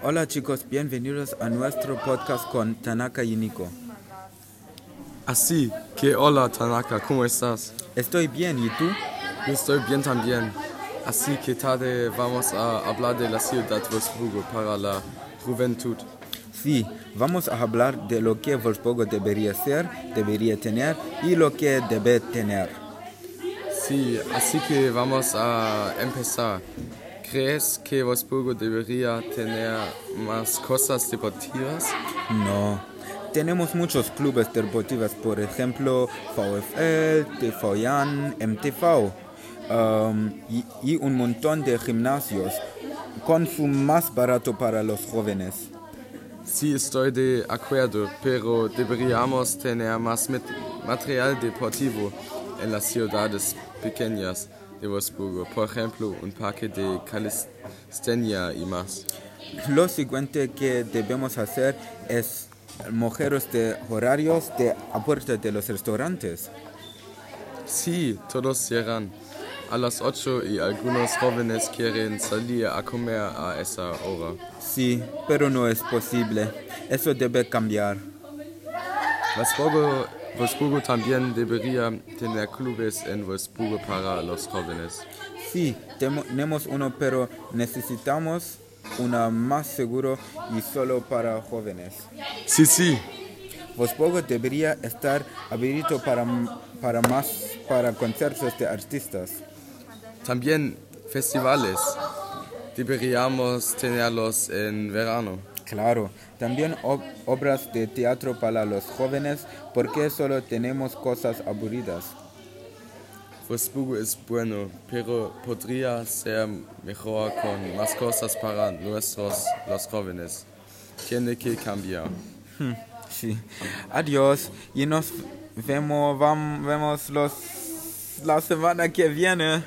Hola chicos, bienvenidos a nuestro podcast con Tanaka y Nico. Así que hola Tanaka, ¿cómo estás? Estoy bien, ¿y tú? Yo estoy bien también. Así que tarde vamos a hablar de la ciudad de Wolfsburgo para la juventud. Sí, vamos a hablar de lo que Wolfsburgo debería ser, debería tener y lo que debe tener. Sí, así que vamos a empezar. ¿Crees que Wolfsburgo debería tener más cosas deportivas? No. Tenemos muchos clubes deportivos, por ejemplo, VfL, TV Jan, MTV, um, y, y un montón de gimnasios, con su más barato para los jóvenes. Sí, estoy de acuerdo, pero deberíamos tener más material deportivo en las ciudades pequeñas de Wolfsburgo. Por ejemplo, un parque de calistenia y más. Lo siguiente que debemos hacer es mojeros de horarios de a puerta de los restaurantes. Sí, todos cierran a las 8 y algunos jóvenes quieren salir a comer a esa hora. Sí, pero no es posible. Eso debe cambiar. Wolfsburgo, Wolfsburgo también debería tener clubes en Wolfsburgo para los jóvenes. Sí, tenemos uno, pero necesitamos uno más seguro y solo para jóvenes. Sí, sí. Wolfsburgo debería estar abierto para, para más para conciertos de artistas. También festivales. Deberíamos tenerlos en verano. Claro, también ob- obras de teatro para los jóvenes porque solo tenemos cosas aburridas. Wolfsburgo es bueno, pero podría ser mejor con más cosas para nuestros los jóvenes. Tiene que cambiar. Sí. Adiós y nos vemos, vam- vemos los la semana que viene.